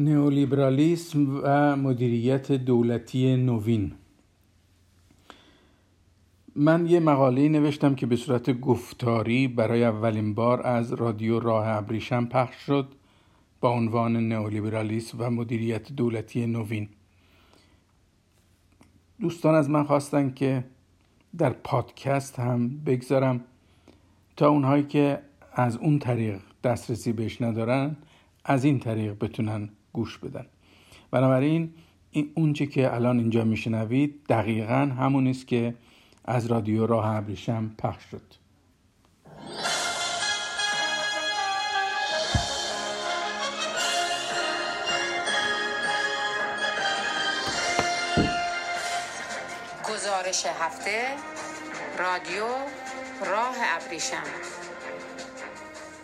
نئولیبرالیسم و مدیریت دولتی نوین. من یه مقاله نوشتم که به صورت گفتاری برای اولین بار از رادیو راه ابریشم پخش شد با عنوان نئولیبرالیسم و مدیریت دولتی نوین. دوستان از من خواستن که در پادکست هم بگذارم تا اونهایی که از اون طریق دسترسی بهش ندارن از این طریق بتونن گوش بدن. بنابراین این اونچه که الان اینجا میشنوید دقیقا همون است که از رادیو راه ابریشم پخش شد. گزارش هفته رادیو راه ابریشم.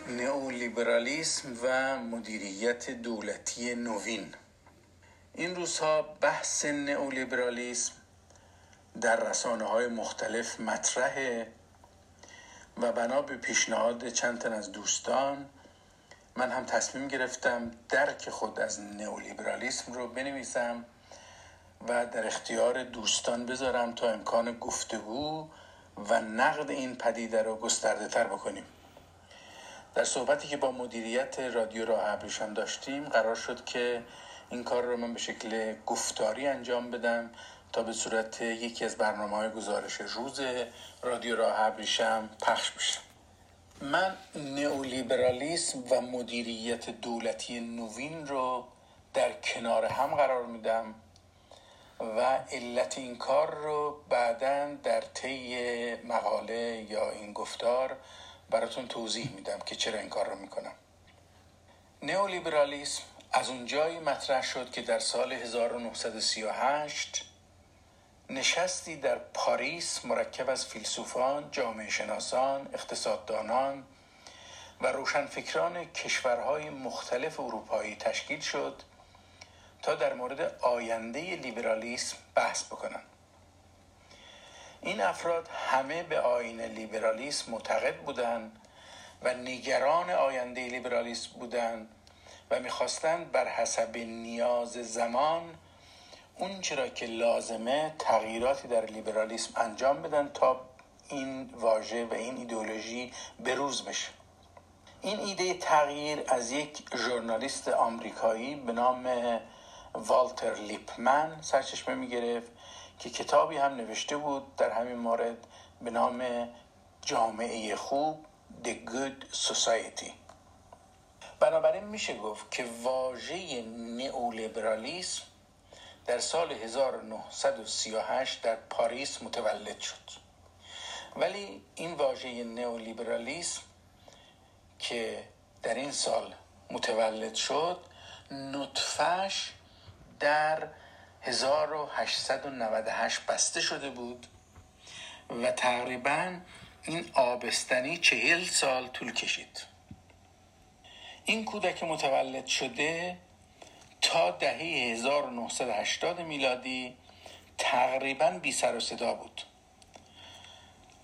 نئولیبرالیسم و مدیریت دولتی نوین. این روزها بحث نئولیبرالیسم در رسانه های مختلف مطرحه و بنا به پیشنهاد چند تن از دوستان من هم تصمیم گرفتم درک خود از نئولیبرالیسم رو بنویسم و در اختیار دوستان بذارم تا امکان گفتگو و نقد این پدیده رو گسترده تر بکنیم. در صحبتی که با مدیریت رادیو راه ابریشم داشتیم قرار شد که این کار رو من به شکل گفتاری انجام بدم تا به صورت یکی از برنامه های گزارش روز رادیو راه ابریشم پخش بشه. من نئولیبرالیسم و مدیریت دولتی نوین رو در کنار هم قرار میدم و علت این کار رو بعدا در طی مقاله یا این گفتار براتون توضیح میدم که چرا این کار رو می‌کنم نئولیبرالیسم از اونجایی مطرح شد که در سال 1938 نشستی در پاریس مرکب از فیلسوفان، جامعه شناسان، اقتصاددانان و روشنفکران کشورهای مختلف اروپایی تشکیل شد تا در مورد آینده لیبرالیسم بحث بکنند. این افراد همه به آین لیبرالیسم معتقد بودند و نگران آینده لیبرالیسم بودند و می‌خواستند بر حسب نیاز زمان اون چرا که لازمه تغییراتی در لیبرالیسم انجام بدن تا این واژه و این ایدولوژی بروز بشه. این ایده تغییر از یک ژورنالیست آمریکایی به نام والتر لیپمن سرچشمه می‌گرفت که کتابی هم نوشته بود در همین مورد به نام جامعه خوب The Good Society. بنابراین میشه گفت که واژه نئولیبرالیسم در سال 1938 در پاریس متولد شد. ولی این واژه نئولیبرالیسم که در این سال متولد شد نطفش در 1898 بسته شده بود و تقریبا این آبستنی چهل سال طول کشید. این کودک متولد شده تا دهه 1980 میلادی تقریبا بی سر و صدا بود.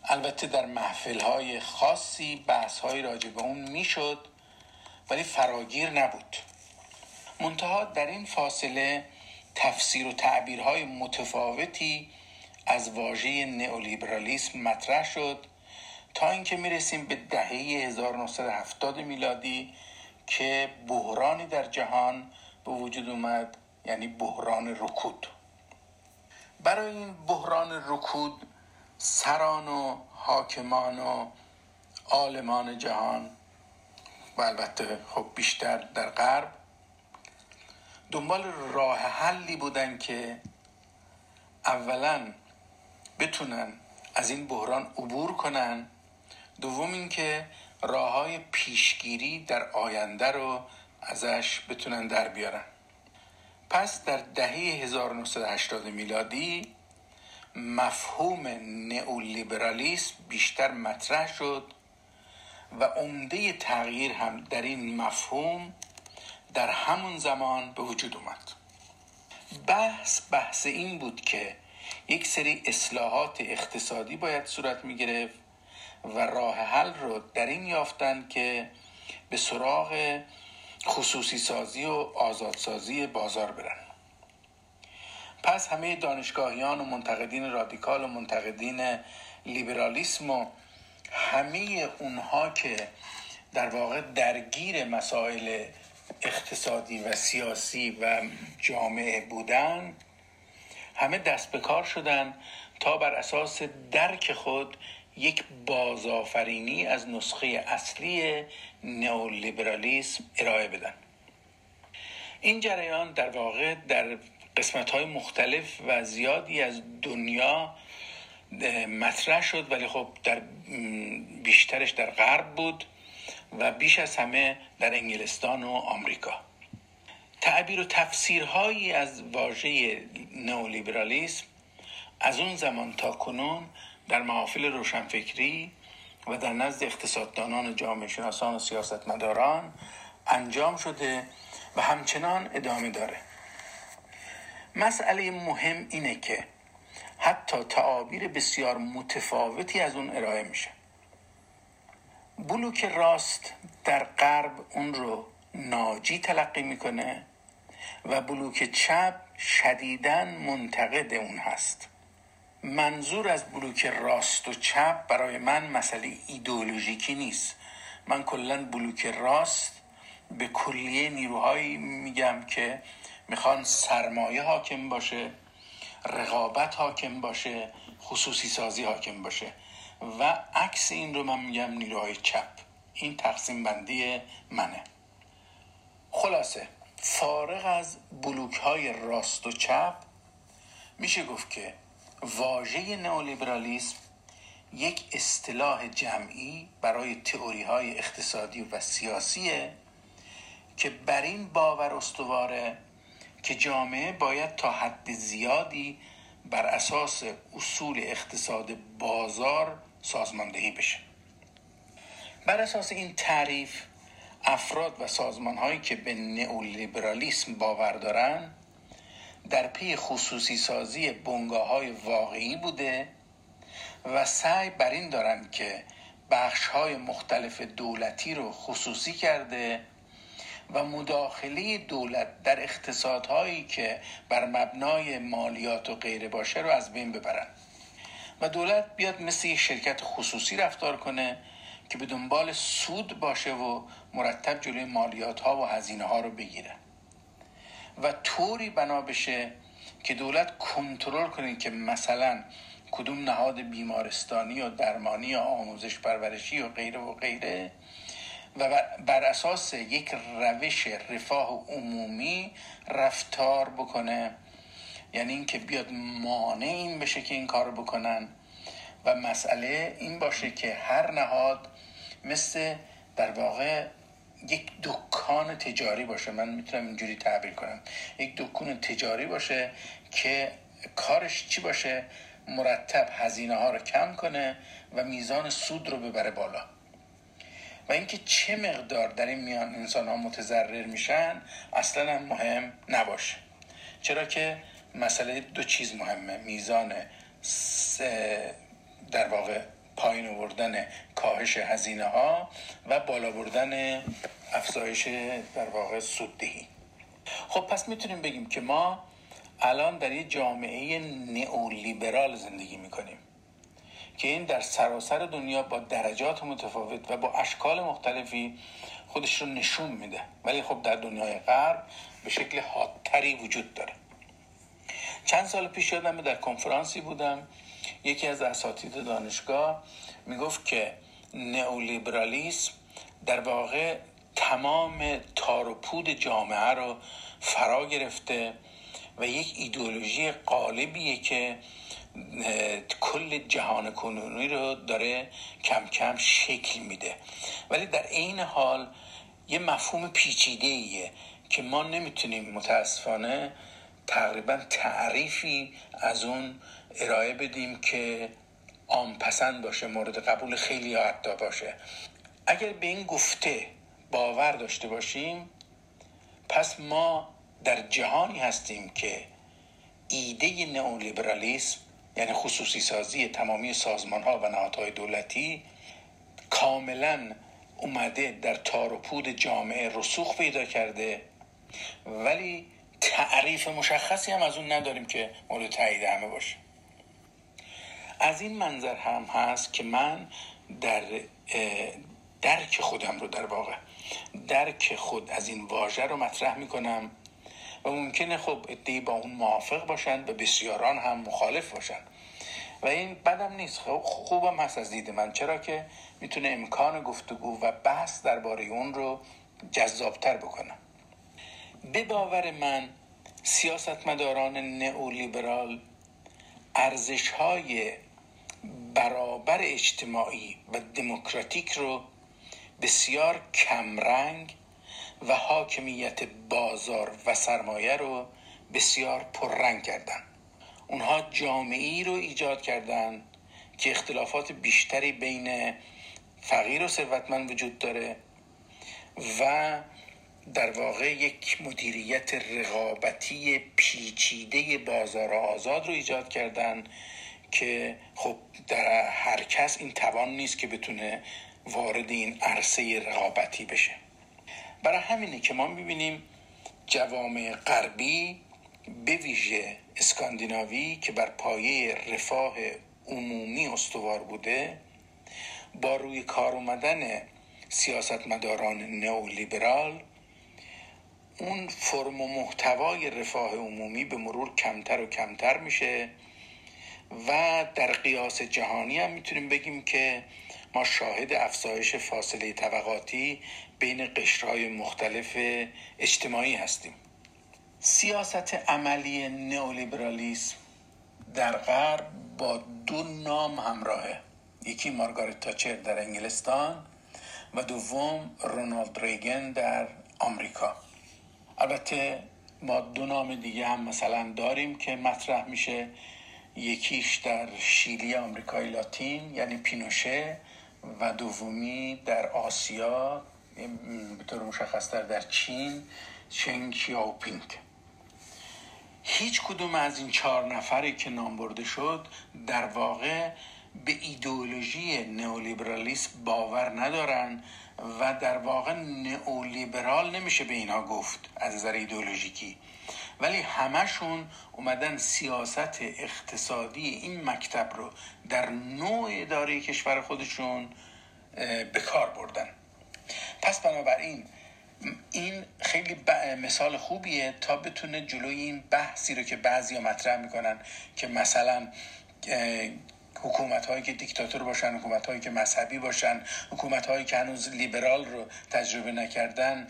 البته در محفل های خاصی بحث های راجع به اون می‌شد ولی فراگیر نبود. منتها در این فاصله تفسیر و تعبیرهای متفاوتی از واژه نئولیبرالیسم مطرح شد تا اینکه می‌رسیم به دهه 1970 میلادی که بحرانی در جهان به وجود اومد یعنی بحران رکود. برای این بحران رکود سران و حاکمان و عالمان جهان و البته خب بیشتر در غرب دنبال راه حلی بودن که اولا بتونن از این بحران عبور کنن. دوم اینکه راه های پیشگیری در آینده رو ازش بتونن در بیارن. پس در دهه 1980 میلادی مفهوم نئولیبرالیسم بیشتر مطرح شد و عمده تغییر هم در این مفهوم در همون زمان به وجود اومد. بحث بحث این بود که یک سری اصلاحات اقتصادی باید صورت می گرفت و راه حل رو در این یافتن که به سراغ خصوصی سازی و آزادسازی بازار برن. پس همه دانشگاهیان و منتقدین رادیکال و منتقدین لیبرالیسم و همه اونها که در واقع درگیر مسائل اقتصادی و سیاسی و جامعه بودن همه دست به کار شدن تا بر اساس درک خود یک بازآفرینی از نسخه اصلی نئولیبرالیسم ارائه بدن. این جریان در واقع در قسمت های مختلف و زیادی از دنیا مطرح شد ولی خب در بیشترش در غرب بود. و بیش از همه در انگلستان و آمریکا. تعبیر و تفسیرهایی از واژه نئولیبرالیسم از اون زمان تا کنون در محافل روشنفکری و در نزد اقتصاددانان جامعه شناسان و سیاستمداران انجام شده و همچنان ادامه داره. مسئله مهم اینه که حتی تعابیر بسیار متفاوتی از اون ارائه میشه. بلوک راست در غرب اون رو ناجی تلقی می‌کنه و بلوک چپ شدیدن منتقد اون هست. منظور از بلوک راست و چپ برای من مسئله ایدئولوژیکی نیست. من کلا بلوک راست به کلیه نیروهایی میگم که می‌خوان سرمایه حاکم باشه رقابت حاکم باشه خصوصی سازی حاکم باشه. و عکس این رو من میگم نیروهای چپ. این تقسیم بندی منه. خلاصه فارغ از بلوک های راست و چپ میشه گفت که واژه نئولیبرالیسم یک اصطلاح جمعی برای تئوری های اقتصادی و سیاسیه که بر این باور استواره که جامعه باید تا حد زیادی بر اساس اصول اقتصاد بازار سازماندهی بشه. بر اساس این تعریف افراد و سازمان هایی که به نئولیبرالیسم باور دارن در پی خصوصی سازی بنگاه های واقعی بوده و سعی بر این دارن که بخش های مختلف دولتی رو خصوصی کرده و مداخله دولت در اقتصادهایی که بر مبنای مالیات و غیره باشه رو از بین ببرن. و دولت بیاد مثل یک شرکت خصوصی رفتار کنه که به دنبال سود باشه و مرتب جلوی مالیات ها و هزینه ها رو بگیره. و طوری بنا بشه که دولت کنترل کنه که مثلا کدوم نهاد بیمارستانی و درمانی و آموزش پرورشی و غیره و غیره و بر اساس یک روش رفاه عمومی رفتار بکنه یعنی اینکه بیاد مانع این بشه که این کار بکنن. و مسئله این باشه که هر نهاد مثل در واقع یک دکان تجاری باشه. من می‌تونم اینجوری تعبیر کنم. یک دکان تجاری باشه که کارش چی باشه؟ مرتب هزینه ها رو کم کنه و میزان سود رو ببره بالا. و اینکه چه مقدار در این میان انسان ها متضرر میشن اصلا هم مهم نباشه. چرا که مسئله دو چیز مهمه. میزان در واقع پایین آوردن کاهش هزینه ها و بالا بردن افزایش در واقع سوددهی. خب پس می‌تونیم بگیم که ما الان در یه جامعه نئولیبرال زندگی می‌کنیم که این در سراسر دنیا با درجات متفاوت و با اشکال مختلفی خودش رو نشون میده. ولی خب در دنیای غرب به شکل حادتری وجود داره. چند سال پیش یادم در کنفرانسی بودم یکی از اساتید دانشگاه می‌گفت که نئولیبرالیسم در واقع تمام تار و پود جامعه رو فرا گرفته و یک ایدولوژی قالبیه که کل جهان کنونی رو داره کم کم شکل میده. ولی در عین حال یه مفهوم پیچیده ایه که ما نمی‌تونیم متاسفانه تقریبا تعریفی از اون ارائه بدیم که عام پسند باشه مورد قبول خیلی حتی باشه. اگر به این گفته باور داشته باشیم پس ما در جهانی هستیم که ایده نئولیبرالیسم یعنی خصوصی سازی تمامی سازمان ها و نهادهای دولتی کاملا اومده در تار و پود جامعه رسوخ پیدا کرده. ولی تعریف مشخصی هم از اون نداریم که مورد تایید همه باشه. از این منظر هم هست که من در درک خودم رو در واقع درک خود از این واژه رو مطرح می‌کنم و ممکنه خب ادهی با اون موافق باشن و بسیاران هم مخالف باشن. و این بدم نیست خب خوبم هست از دید من. چرا که می‌تونه امکان گفتگو و بحث درباره اون رو جذابتر بکنم به باور من سیاستمداران نئولیبرال ارزش های برابر اجتماعی و دموکراتیک رو بسیار کمرنگ و حاکمیت بازار و سرمایه رو بسیار پررنگ کردن اونها جامعی رو ایجاد کردن که اختلافات بیشتری بین فقیر و ثروتمند وجود داره و در واقع یک مدیریت رقابتی پیچیده بازار آزاد رو ایجاد کردن که خب در هر کس این توان نیست که بتونه وارد این عرصه رقابتی بشه. برای همینه که ما می‌بینیم جوامع غربی به ویژه اسکاندیناوی که بر پایه رفاه عمومی استوار بوده با روی کار اومدن سیاستمداران نئولیبرال اون فرم و محتوای رفاه عمومی به مرور کمتر و کمتر میشه و در قیاس جهانی هم می‌تونیم بگیم که ما شاهد افزایش فاصله طبقاتی بین قشرهای مختلف اجتماعی هستیم. سیاست عملی نئولیبرالیسم در غرب با دو نام همراهه. یکی مارگارت تاچر در انگلستان و دوم رونالد ریگن در آمریکا. البته ما دو نام دیگه هم مثلا داریم که مطرح میشه. یکیش در شیلی آمریکای لاتین یعنی پینوشه و دومی در آسیا به طور مشخصتر در چین چنگ شیاوپینگ. هیچ کدوم از این چهار نفری که نام برده شد در واقع به ایدئولوژی نئولیبرالیسم باور ندارن و در واقع نئولیبرال نمیشه به اینها گفت از نظر ایدئولوژیکی. ولی همشون اومدن سیاست اقتصادی این مکتب رو در نوع اداره کشور خودشون به کار بردن. پس بنابراین این خیلی مثال خوبیه تا بتونه جلوی این بحثی رو که بعضی مطرح می‌کنن که مثلا حکومت هایی که دیکتاتور باشن حکومت هایی که مذهبی باشن حکومت هایی که هنوز لیبرال رو تجربه نکردن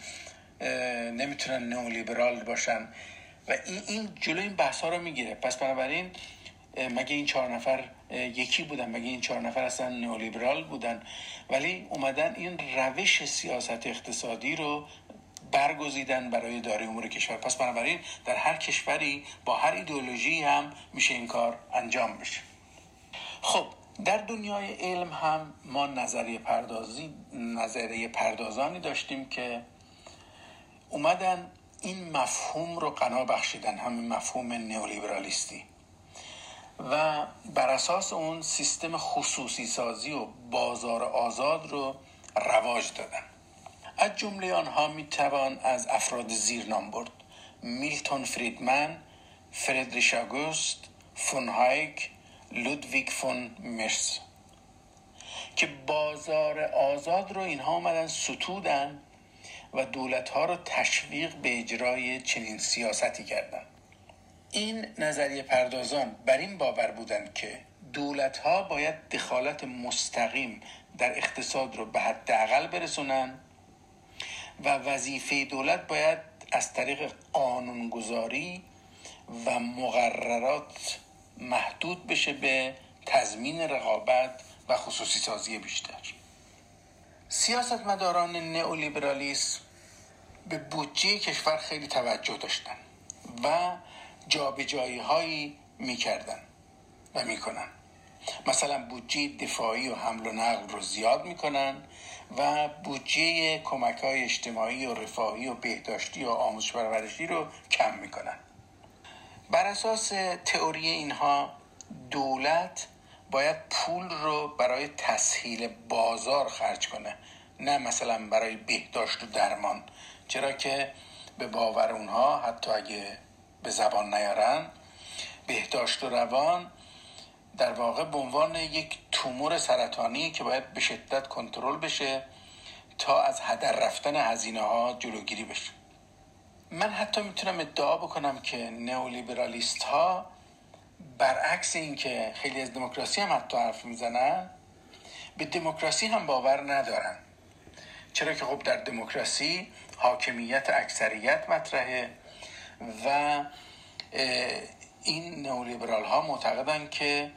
نمی‌تونن نو لیبرال باشن. و این این جلوی این بحث ها رو می‌گیره. پس بنابراین مگه این چهار نفر یکی بودن؟ مگه این چهار نفر اصلا نئولیبرال بودن؟ ولی اومدن این روش سیاست اقتصادی رو برگزیدن برای داره امور کشور. پس بنابراین در هر کشوری با هر ایدئولوژی هم میشه این کار انجام بشه. خب در دنیای علم هم ما نظریه پردازی نظریه پردازانی داشتیم که اومدن این مفهوم رو قنا بخشیدن همین مفهوم نئولیبرالیستی. و بر اساس اون سیستم خصوصی سازی و بازار آزاد رو رواج دادن. از جمله آنها می توان از افراد زیر نام برد. میلتون فریدمن فردریش آگوست فون هایک لودویگ فون میزس که بازار آزاد رو اینها آمدن ستودن و دولت ها رو تشویق به اجرای چنین سیاستی کردند این نظریه پردازان بر این باور بودند که دولت ها باید دخالت مستقیم در اقتصاد رو به حداقل برسونن و وظیفه دولت باید از طریق قانونگذاری و مقررات محدود بشه به تضمین رقابت و خصوصی سازی بیشتر. سیاستمداران نئولیبرالیسم به بودجه کشور خیلی توجه داشتن و جابجایی هایی می‌کردن و می‌کنن. مثلا بودجه دفاعی و حمل و نقل رو زیاد می‌کنن و بودجه کمک های اجتماعی و رفاهی و بهداشتی و آموزش پرورشی رو کم می‌کنن. بر اساس تئوری اینها دولت باید پول رو برای تسهیل بازار خرج کنه نه مثلا برای بهداشت و درمان. چرا که به باور اونها حتی اگه به زبان نیارن بهداشت و روان در واقع به عنوان یک تومور سرطانی که باید به شدت کنترل بشه تا از هدر رفتن هزینه ها جلوگیری بشه. من حتی می‌تونم ادعا بکنم که نئولیبرالیست ها برعکس اینکه خیلی از دموکراسی هم حتی حرف می‌زنن به دموکراسی هم باور ندارن. چرا که خب در دموکراسی حاکمیت اکثریت مطرحه و این نئولیبرال ها معتقدن که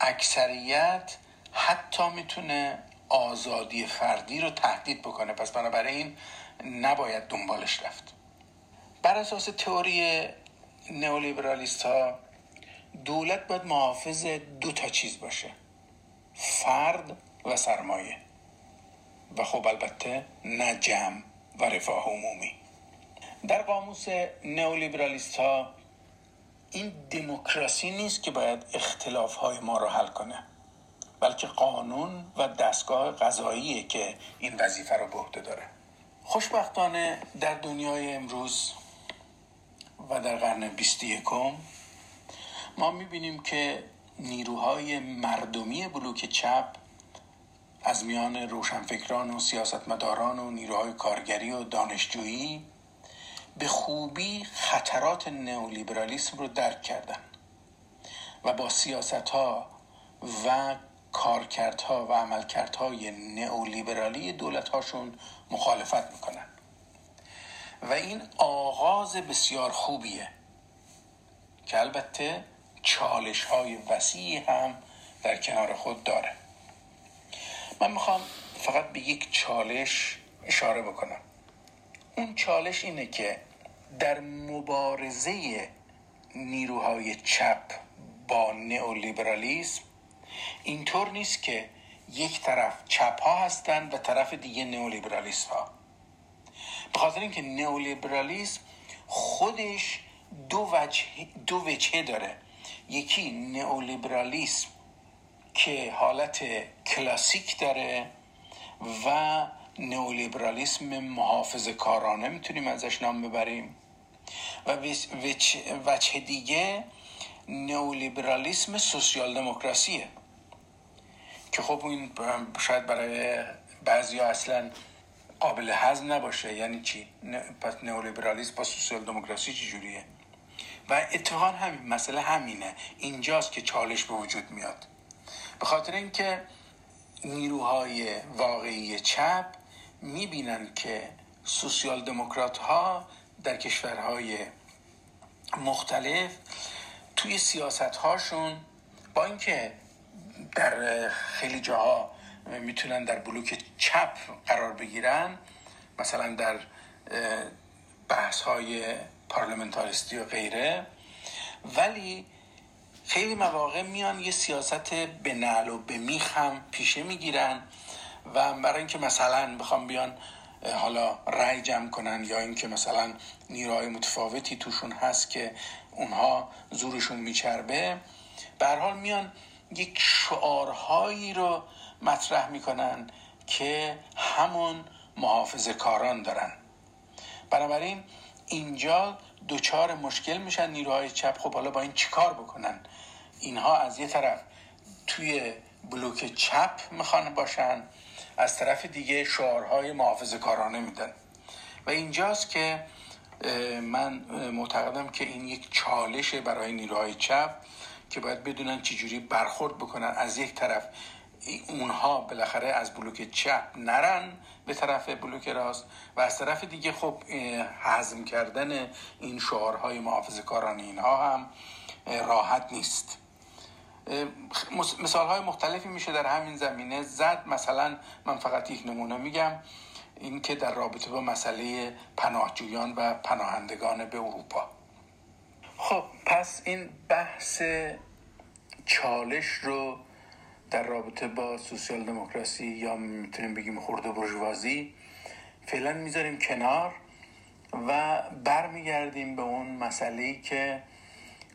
اکثریت حتی می‌تونه آزادی فردی رو تهدید بکنه. پس بنابراین نباید دنبالش رفت. بر اساس تئوری نئولیبرالیست ها دولت باید محافظ دو تا چیز باشه فرد و سرمایه. و خب البته نه جمع و رفاه عمومی. در قاموس نئولیبرالیست ها این دموکراسی نیست که باید اختلاف های ما رو حل کنه بلکه قانون و دستگاه قضاییه که این وظیفه رو به عهده داره. خوشبختانه در دنیای امروز و در قرن 21 ما می‌بینیم که نیروهای مردمی بلوک چپ از میان روشنفکران و سیاستمداران و نیروهای کارگری و دانشجویی به خوبی خطرات نئولیبرالیسم رو درک کردن و با سیاست ها و کارکردها و عملکردهای نئولیبرالی دولت هاشون مخالفت می‌کنن. و این آغاز بسیار خوبیه که البته چالش های وسیعی هم در کنار خود داره. من می‌خوام فقط به یک چالش اشاره بکنم. اون چالش اینه که در مبارزه نیروهای چپ با نئولیبرالیسم اینطور نیست که یک طرف چپ ها هستند و طرف دیگه نئولیبرالیست ها به خاطر اینکه نئولیبرالیسم خودش دو وجه دو وجهه داره. یکی نئولیبرالیسم که حالت کلاسیک داره و نئولیبرالیسم محافظ کارانه می‌تونیم ازش نام ببریم. و وجه دیگه نئولیبرالیسم سوسیال دموکراسیه. که خب این شاید برای بعضی اصلا قابل هضم نباشه. یعنی چی؟ پس نئولیبرالیسم با سوسیال دموکراسی چجوریه و اتفاقا همین مسئله همینه. اینجاست که چالش به وجود میاد. به خاطر اینکه نیروهای واقعی چپ می‌بینن که سوسیال دموکرات ها در کشورهای مختلف توی سیاست هاشون با اینکه در خیلی جاها می‌تونن در بلوک چپ قرار بگیرن. مثلا در بحث های پارلمنتاریستی و غیره. ولی خیلی مواقع میان یه سیاست به نعل و به میخ هم پیشه می‌گیرن و برای اینکه مثلا بخوام بیان حالا رأی جمع کنن یا اینکه مثلا نیروهای متفاوتی توشون هست که اونها زورشون میچربه به حال میان یک شعارهایی رو مطرح می‌کنن که همون محافظ کاران دارن. بنابراین اینجا دوچار مشکل میشن نیروهای چپ. خب حالا با این چیکار بکنن؟ اینها از یه طرف توی بلوک چپ می‌خوان باشن از طرف دیگه شعارهای محافظ کارانه میدن. و اینجاست که من معتقدم که این یک چالش برای نیروهای چپ که باید بدونن چجوری برخورد بکنن. از یک طرف اونها بالاخره از بلوک چپ نرن به طرف بلوک راست و از طرف دیگه خب حزم کردن این شعارهای محافظ کاران اینها هم راحت نیست. مثال های مختلفی میشه در همین زمینه. زد مثلا من فقط یک نمونه میگم این که در رابطه با مسئله پناهجویان و پناهندگان به اروپا. خب پس این بحث چالش رو در رابطه با سوسیال دموکراسی یا می‌تونیم بگیم خورده برجوازی فعلا می‌ذاریم کنار و برمیگردیم به اون مسئله که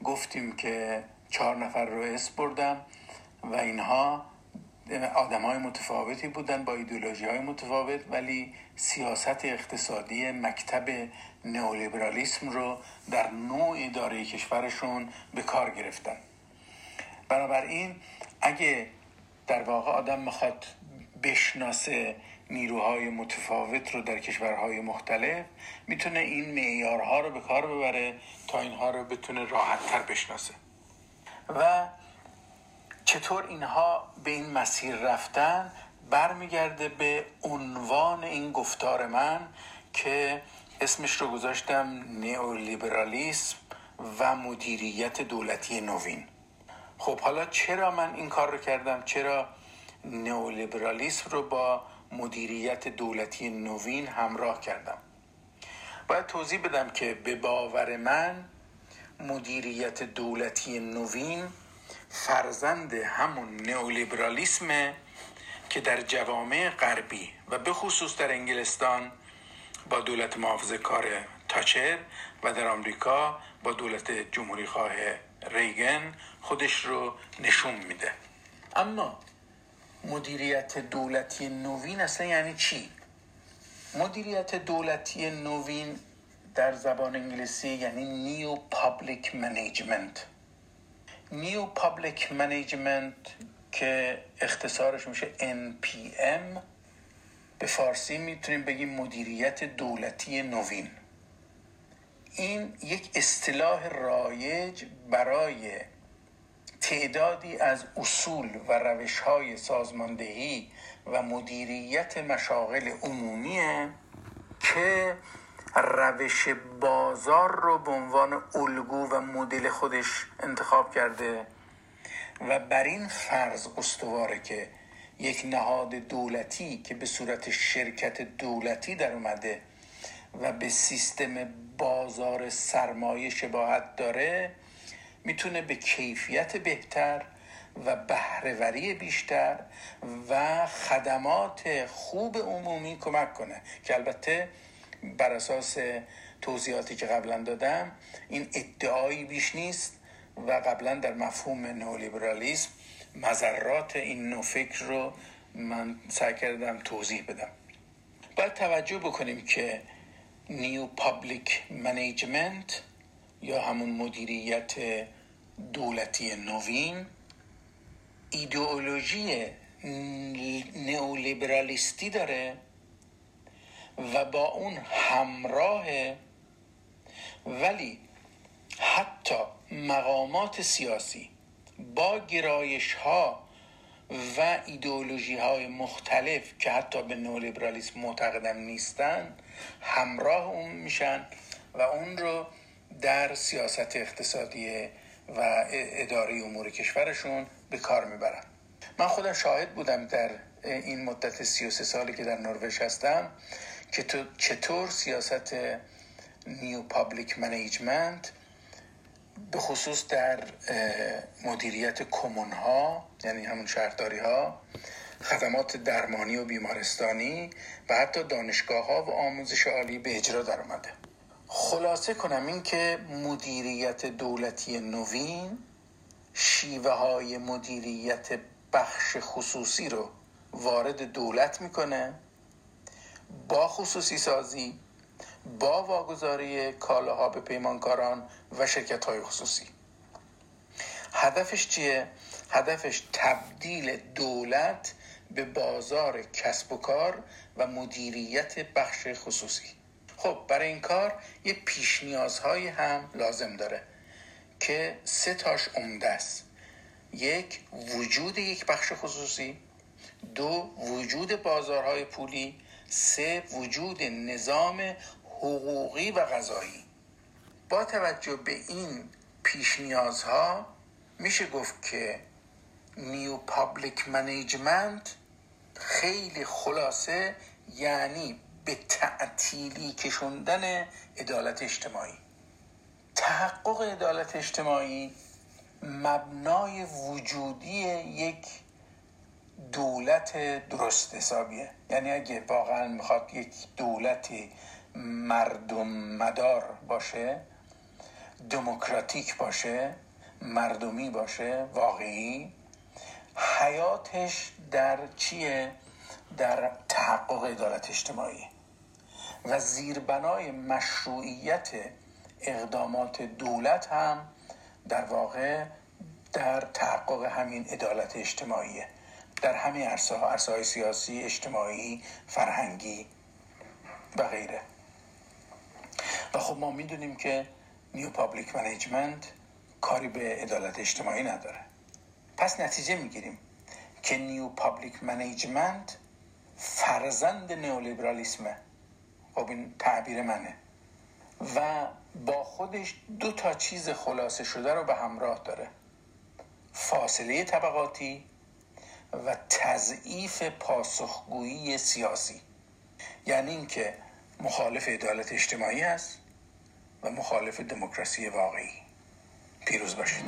گفتیم که چهار نفر رو اس بردم و اینها آدم های متفاوتی بودن با ایدولوژی های متفاوت ولی سیاست اقتصادی مکتب نئولیبرالیسم رو در نوع اداره کشورشون به کار گرفتن. بنابراین اگه در واقع آدم می‌خواد بشناسه نیروهای متفاوت رو در کشورهای مختلف می‌تونه این معیارها رو به کار ببره تا اینها رو بتونه راحت تر بشناسه. و چطور اینها به این مسیر رفتن؟ برمیگرده به عنوان این گفتار من که اسمش رو گذاشتم نئولیبرالیسم و مدیریت دولتی نوین. خب حالا چرا من این کار رو کردم؟ چرا نئولیبرالیسم رو با مدیریت دولتی نوین همراه کردم؟ باید توضیح بدم که به باور من مدیریت دولتی نوین فرزند همون نئولیبرالیسمه که در جوامع غربی و به خصوص در انگلستان با دولت محافظه کار تاچر و در آمریکا با دولت جمهوری خواه ریگن خودش رو نشون میده. اما مدیریت دولتی نوین اصلا یعنی چی؟ مدیریت دولتی نوین در زبان انگلیسی یعنی New Public Management New Public Management که اختصارش میشه NPM به فارسی می‌تونیم بگیم مدیریت دولتی نوین. این یک اصطلاح رایج برای تعدادی از اصول و روش های سازماندهی و مدیریت مشاغل عمومیه که روش بازار رو به عنوان الگو و مدل خودش انتخاب کرده و بر این فرض استواره که یک نهاد دولتی که به صورت شرکت دولتی در اومده و به سیستم بازار سرمایه شباهت داره می‌تونه به کیفیت بهتر و بهرهوری بیشتر و خدمات خوب عمومی کمک کنه. که البته بر اساس توضیحاتی که قبلا دادم این ادعایی بیش نیست و قبلا در مفهوم نئولیبرالیسم مضرات این نوع فکر رو من سعی کردم توضیح بدم. باید توجه بکنیم که New Public Management یا همون مدیریت دولتی نوین ایدئولوژی نئولیبرالیستی داره و با اون همراه ولی حتی مقامات سیاسی با گرایش ها و ایدئولوژی های مختلف که حتی به نولیبرالیسم معتقدم نیستن همراه اون میشن و اون رو در سیاست اقتصادی و اداره امور کشورشون به کار می‌برن. من خودم شاهد بودم در این مدت 33 سالی که در نروژ هستم که چطور سیاست New Public Management به خصوص در مدیریت کمون ها یعنی همون شهرداری ها خدمات درمانی و بیمارستانی و حتی دانشگاه ها و آموزش عالی به اجرا در آمده خلاصه کنم این که مدیریت دولتی نوین شیوه های مدیریت بخش خصوصی رو وارد دولت می‌کنه. با خصوصی سازی با واگذاری کالاها به پیمانکاران و شرکت های خصوصی. هدفش چیه؟ هدفش تبدیل دولت به بازار کسب و کار و مدیریت بخش خصوصی. خب برای این کار یه پیش نیازهایی هم لازم داره که سه تاش عمده است. یک وجود یک بخش خصوصی. دو وجود بازارهای پولی. سه وجود نظام حقوقی و قضایی با توجه به این پیش نیازها میشه گفت که New Public Management خیلی خلاصه یعنی به تعطیلی کشوندن عدالت اجتماعی. تحقق عدالت اجتماعی مبنای وجودی یک دولت درست حسابیه. یعنی اگه واقعا می‌خواد یک دولتی مردم مدار باشه دموکراتیک باشه مردمی باشه واقعی حیاتش در چیه؟ در تحقق عدالت اجتماعی و زیربنای مشروعیت اقدامات دولت هم در واقع در تحقق همین عدالت اجتماعی در همین عرصه ها عرصه های سیاسی اجتماعی فرهنگی و غیره. و خب ما می‌دونیم که New Public Management کاری به عدالت اجتماعی نداره. پس نتیجه می‌گیریم که New Public Management فرزند نیولیبرالیسمه خب این تعبیر منه. و با خودش دو تا چیز خلاصه شده رو به همراه داره. فاصله طبقاتی و تضعیف پاسخگویی سیاسی. یعنی اینکه مخالف عدالت اجتماعی است و مخالف دموکراسی واقعی. پیروز باشید.